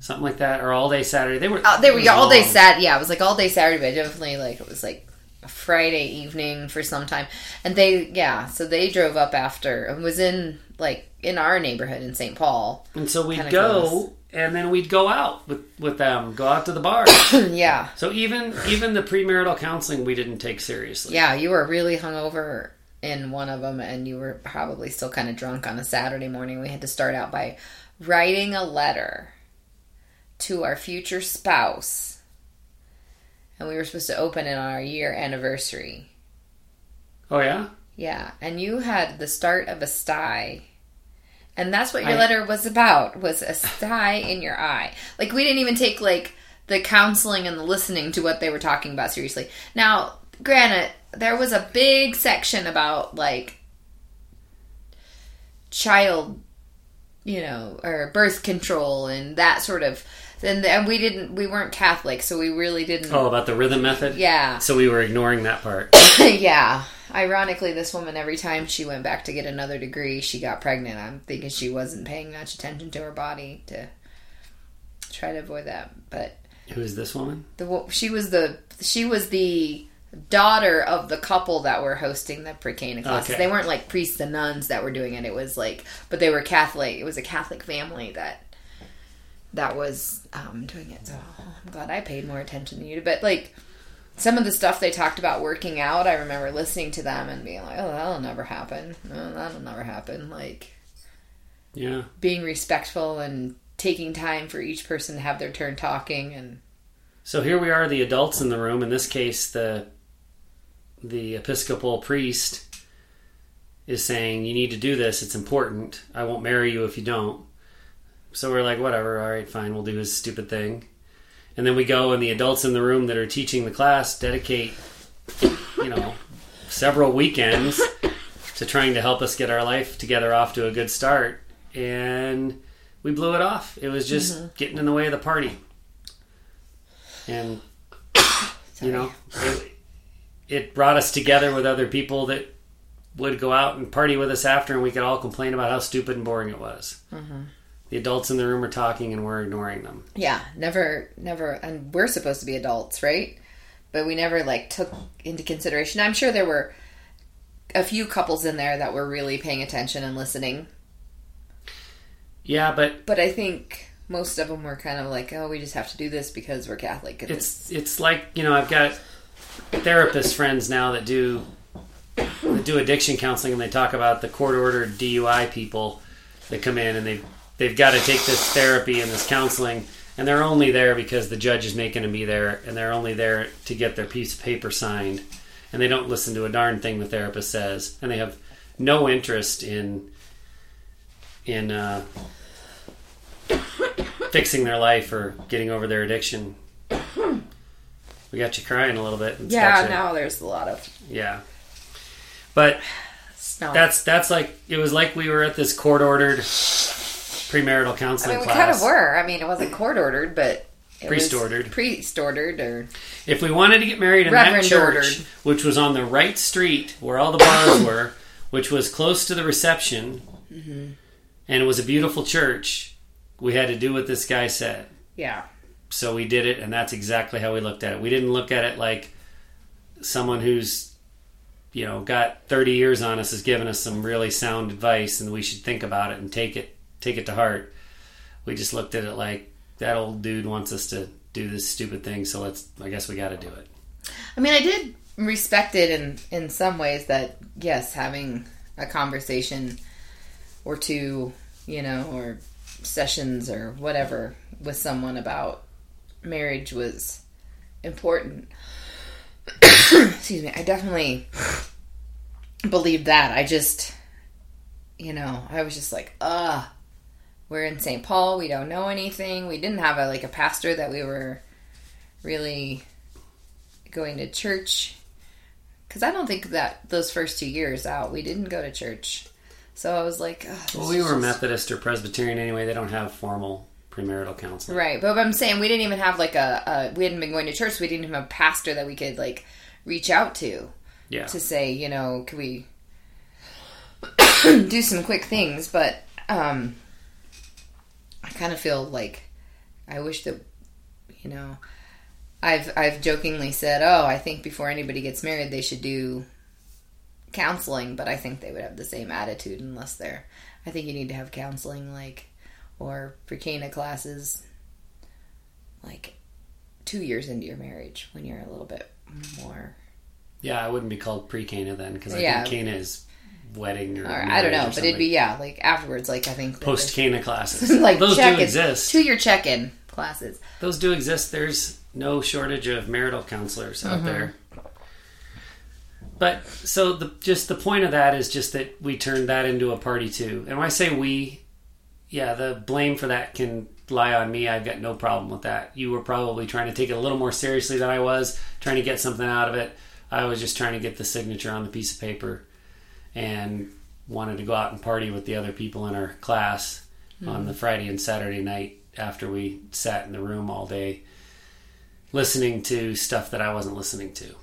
something like that, or all day Saturday. They were Oh, they were all day. Sat. Yeah, it was like all day Saturday, but definitely like it was like a Friday evening for some time. And they, yeah, so they drove up after. and was in like in our neighborhood in St. Paul. And so we'd go, close. And then we'd go out with with them, go out to the bar. yeah, so even even the premarital counseling we didn't take seriously. yeah, you were really hungover in one of them, and you were probably still kind of drunk on a Saturday morning. We had to start out by writing a letter to our future spouse, and we were supposed to open it on our year anniversary. Oh yeah. Yeah, and you had the start of a sty, And that's what your I- letter was about was a sty in your eye. Like we didn't even take like the counseling and the listening to what they were talking about seriously. Now, granted, there was a big section about like child, you know, or birth control and that sort of and, and we didn't we weren't Catholic, so we really didn't Oh, about the rhythm method? Yeah. So we were ignoring that part. yeah. Ironically, this woman, every time she went back to get another degree, she got pregnant. I'm thinking she wasn't paying much attention to her body to try to avoid that. But Who is this woman? the she was the she was the daughter of the couple that were hosting the pre-Cana classes. Okay. They weren't like priests and nuns that were doing it. It was like, but they were Catholic. It was a Catholic family that that was um, doing it. So I'm glad I paid more attention to you. But like some of the stuff they talked about working out, I remember listening to them and being like, "Oh, that'll never happen. No, that'll never happen." Like Yeah. being respectful and taking time for each person to have their turn talking and So here we are, the adults in the room. In this case, the the Episcopal priest is saying, "You need to do this. It's important. I won't marry you if you don't." So we're like, "Whatever. All right, fine. We'll do his stupid thing." And then we go, and the adults in the room that are teaching the class dedicate, you know, several weekends to trying to help us get our life together off to a good start. And we blew it off. It was just mm-hmm. getting in the way of the party. And you know, it, it brought us together with other people that would go out and party with us after, and we could all complain about how stupid and boring it was. Mm-hmm. The adults in the room are talking, and we're ignoring them. Yeah, never, never, and we're supposed to be adults, right? But we never like took into consideration. I'm sure there were a few couples in there that were really paying attention and listening, Yeah, but but I think most of them were kind of like, "Oh, we just have to do this because we're Catholic." It's it's like you know I've got therapist friends now that do that do addiction counseling, and they talk about the court ordered DUI people that come in and they they've got to take this therapy and this counseling, and they're only there because the judge is making them be there, and they're only there to get their piece of paper signed, and they don't listen to a darn thing the therapist says, and they have no interest in in uh, fixing their life or getting over their addiction. We got you crying a little bit. Yeah, now there's a lot of yeah. But that's that's like it was like we were at this court ordered premarital I counseling mean, we class. kind of were. I mean, it wasn't court ordered, but it was Priest-ordered. priest ordered, or If we wanted to get married in Reverend that church, ordered. which was on the right street where all the bars were, which was close to the reception, Mm-hmm. and it was a beautiful church, we had to do what this guy said. yeah, So we did it, and that's exactly how we looked at it. We didn't look at it like someone who's, you know, got 30 years on us is giving us some really sound advice, and we should think about it and take it take it to heart. We just looked at it like that old dude wants us to do this stupid thing, so let's. I guess we got to do it. I mean, I did respect it in in some ways. That yes, having a conversation or two, you know, or sessions or whatever with someone about marriage was important. Excuse me. I definitely believed that. I just, you know, I was just like, ugh. We're in St. Paul. We don't know anything. We didn't have a like a pastor that we were really going to church because I don't think that those first two years out we didn't go to church. So I was like, "Ugh, this Well, we were just-" Methodist or Presbyterian anyway. They don't have formal premarital counseling. right? But I'm saying we didn't even have like a, a we hadn't been going to church. We didn't even have a pastor that we could like reach out to Yeah. to say, you know, could we do some quick things? But um, I kind of feel like I wish that you know. I've I've jokingly said, "Oh, I think before anybody gets married, they should do counseling." But I think they would have the same attitude unless they're. I think you need to have counseling, like or pre-Cana classes, like two years into your marriage when you're a little bit more. Yeah, I wouldn't be called pre-Cana then because I Yeah. think Cana is wedding or, Or, I don't know, or but it'd be yeah, like afterwards. Like I think post Cana classes. like Those do exist. Two-year check-in classes. Those do exist. There's no shortage of marital counselors out Mm-hmm. there. But so the just the point of that is just that we turned that into a party too. And when I say we, yeah, the blame for that can lie on me. I've got no problem with that. You were probably trying to take it a little more seriously than I was, trying to get something out of it. I was just trying to get the signature on the piece of paper and wanted to go out and party with the other people in our class mm-hmm. on the Friday and Saturday night after we sat in the room all day listening to stuff that I wasn't listening to.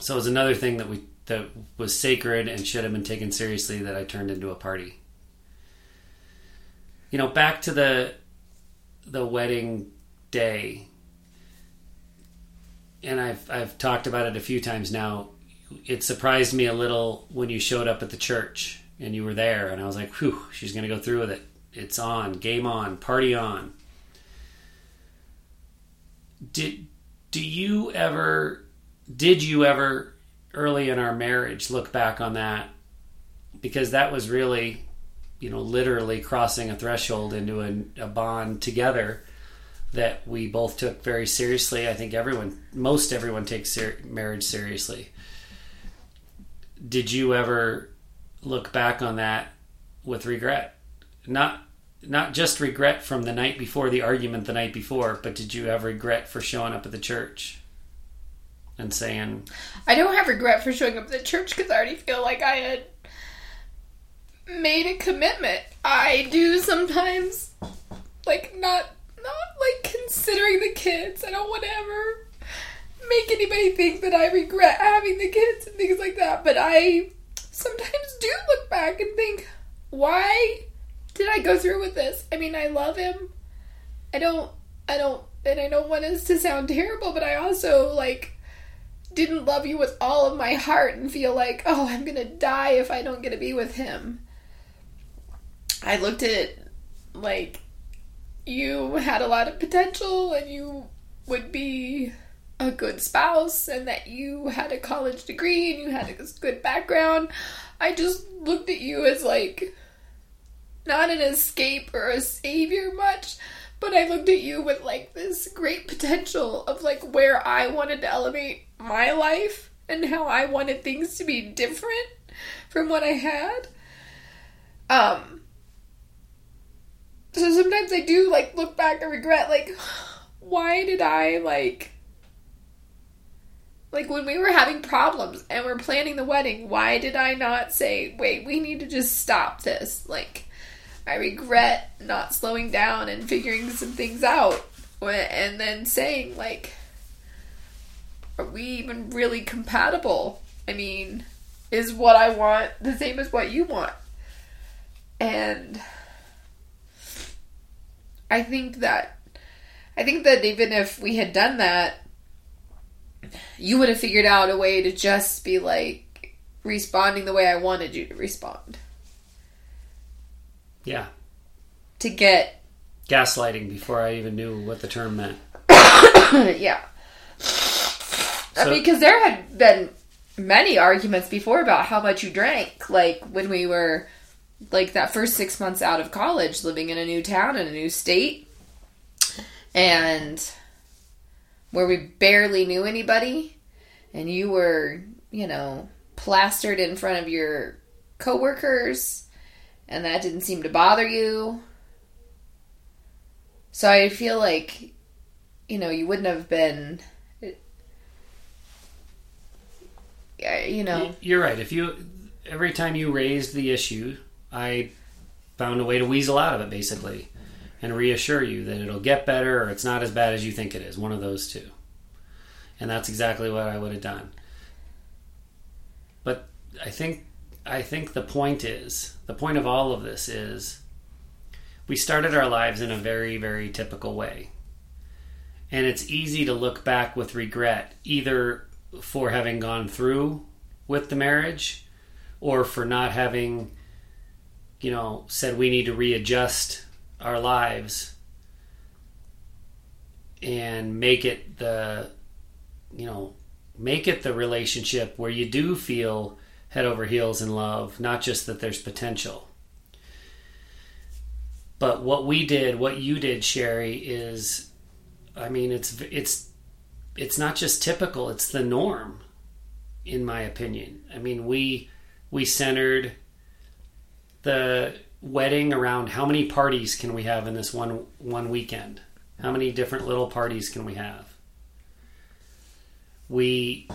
So it was another thing that we that was sacred and should have been taken seriously that I turned into a party. You know, back to the the wedding day. And I've I've talked about it a few times now. It surprised me a little when you showed up at the church and you were there and I was like, "Whew, she's going to go through with it. It's on, game on, party on." did do you ever did you ever early in our marriage look back on that? Because that was really you know literally crossing a threshold into a, a bond together that we both took very seriously. I think everyone most everyone takes ser- marriage seriously did you ever look back on that with regret not not just regret from the night before the argument the night before, but did you have regret for showing up at the church and saying? I don't have regret for showing up at the church because I already feel like I had made a commitment. I do sometimes, like not not like considering the kids. I don't want to ever make anybody think that I regret having the kids and things like that. But I sometimes do look back and think, why did I go through with this? I mean, I love him. I don't, I don't, and I don't want this to sound terrible, but I also, like, didn't love you with all of my heart and feel like, oh, I'm gonna die if I don't get to be with him. I looked at, like, you had a lot of potential and you would be a good spouse and that you had a college degree and you had a good background. I just looked at you as like not an escape or a savior much, but I looked at you with like this great potential of like where I wanted to elevate my life and how I wanted things to be different from what I had. Um so sometimes I do like look back and regret like why did I like like when we were having problems and we're planning the wedding, why did I not say, "Wait, we need to just stop this." Like I regret not slowing down and figuring some things out and then saying like are we even really compatible? I mean, is what I want the same as what you want? And I think that I think that even if we had done that, you would have figured out a way to just be like responding the way I wanted you to respond. Yeah. To get gaslighting before I even knew what the term meant. yeah. So, I mean, because there had been many arguments before about how much you drank. Like when we were, like that first six months out of college, living in a new town in a new state, and where we barely knew anybody, and you were, you know, plastered in front of your coworkers and that didn't seem to bother you. So I feel like, you know, you wouldn't have been, you know. You're right. If you, every time you raised the issue, I found a way to weasel out of it, basically, and reassure you that it'll get better or it's not as bad as you think it is. One of those two. And that's exactly what I would have done. But I think I think the point is the point of all of this is we started our lives in a very, very typical way. And it's easy to look back with regret, either for having gone through with the marriage or for not having, you know, said we need to readjust our lives and make it the, you know, make it the relationship where you do feel head over heels in love, not just that there's potential. But what we did, what you did, Sherry, is I mean, it's it's it's not just typical, it's the norm in my opinion. I mean, we we centered the wedding around how many parties can we have in this one one weekend? How many different little parties can we have? We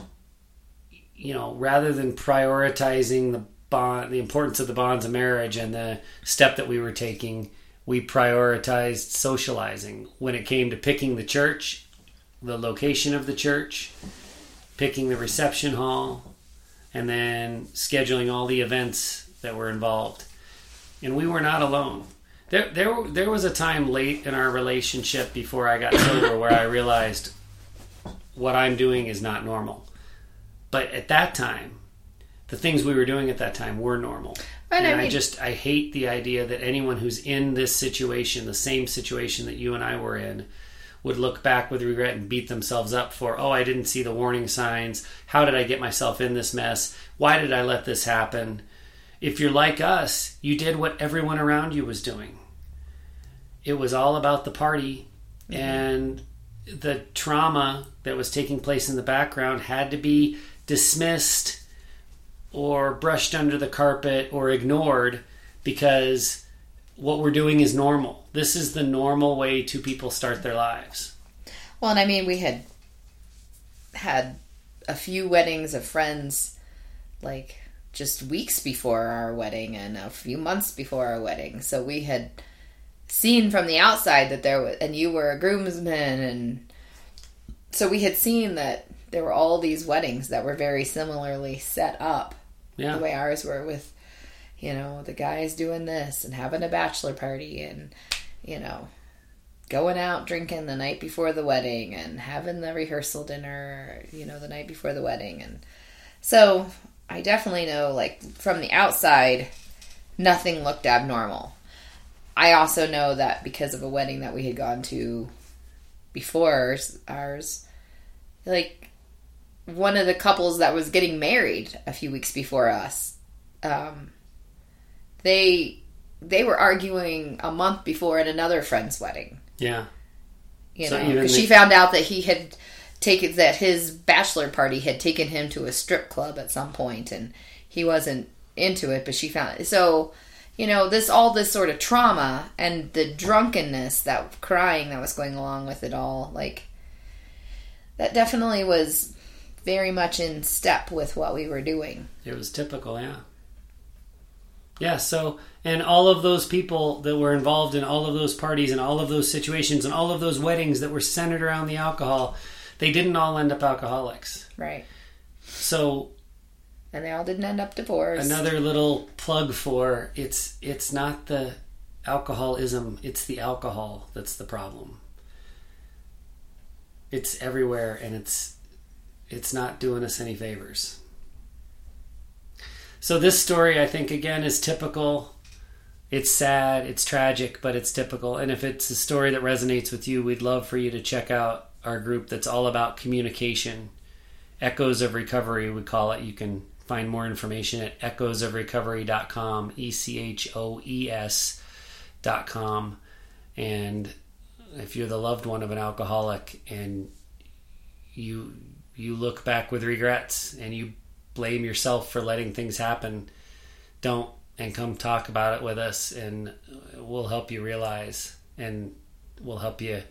you know, rather than prioritizing the bond the importance of the bonds of marriage and the step that we were taking, we prioritized socializing when it came to picking the church, the location of the church, picking the reception hall, and then scheduling all the events that were involved. And we were not alone. There, there, there was a time late in our relationship before I got sober where I realized what I'm doing is not normal. But at that time, the things we were doing at that time were normal. And and I I, just I hate the idea that anyone who's in this situation, the same situation that you and I were in, would look back with regret and beat themselves up for, oh, I didn't see the warning signs. How did I get myself in this mess? Why did I let this happen? If you're like us, you did what everyone around you was doing. It was all about the party mm-hmm. and the trauma that was taking place in the background had to be dismissed or brushed under the carpet or ignored because what we're doing is normal. This is the normal way two people start their lives. Well, and I mean, we had had a few weddings of friends, like just weeks before our wedding and a few months before our wedding. So we had seen from the outside that there was, and you were a groomsman, and so we had seen that there were all these weddings that were very similarly set up Yeah. the way ours were with you know the guys doing this and having a bachelor party and you know going out drinking the night before the wedding and having the rehearsal dinner you know the night before the wedding and so i definitely know like from the outside nothing looked abnormal i also know that because of a wedding that we had gone to before ours, ours like one of the couples that was getting married a few weeks before us um, they they were arguing a month before at another friend's wedding Yeah. you So know because she found out that he had taken that his bachelor party had taken him to a strip club at some point and he wasn't into it but she found it so you know this all this sort of trauma and the drunkenness that crying that was going along with it all like that definitely was very much in step with what we were doing It was typical, yeah. Yeah, so, and all of those people that were involved in all of those parties and all of those situations and all of those weddings that were centered around the alcohol, they didn't all end up alcoholics. right So, and they all didn't end up divorced another little plug for it's it's not the alcoholism, it's the alcohol that's the problem. It's everywhere and it's it's not doing us any favors. So this story I think again is typical. It's sad, it's tragic, but it's typical. And if it's a story that resonates with you, we'd love for you to check out our group that's all about communication. Echoes of Recovery, we call it. You can find more information at echoesofrecovery.com, E C H O E S dot com. And if you're the loved one of an alcoholic and you you look back with regrets and you blame yourself for letting things happen, don't and come talk about it with us and we'll help you realize and we'll help you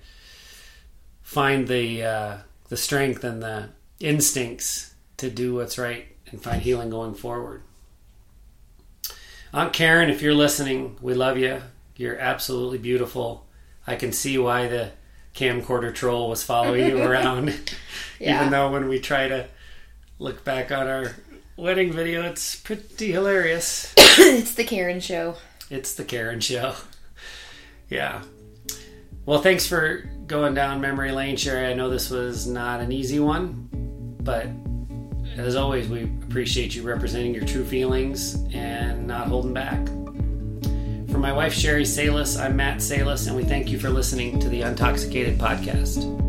find the uh, the strength and the instincts to do what's right and find healing going forward. Aunt Karen, if you're listening, we love you. You're absolutely beautiful. I can see why the camcorder troll was following you around. Yeah. Even though when we try to look back on our wedding video, it's pretty hilarious. it's the karen show It's the Karen Show. Yeah. Well, thanks for going down memory lane, Sherry. I know this was not an easy one, but as always, we appreciate you representing your true feelings and not holding back. For my wife, Sherry Salis, I'm Matt Salis, and we thank you for listening to the Untoxicated Podcast.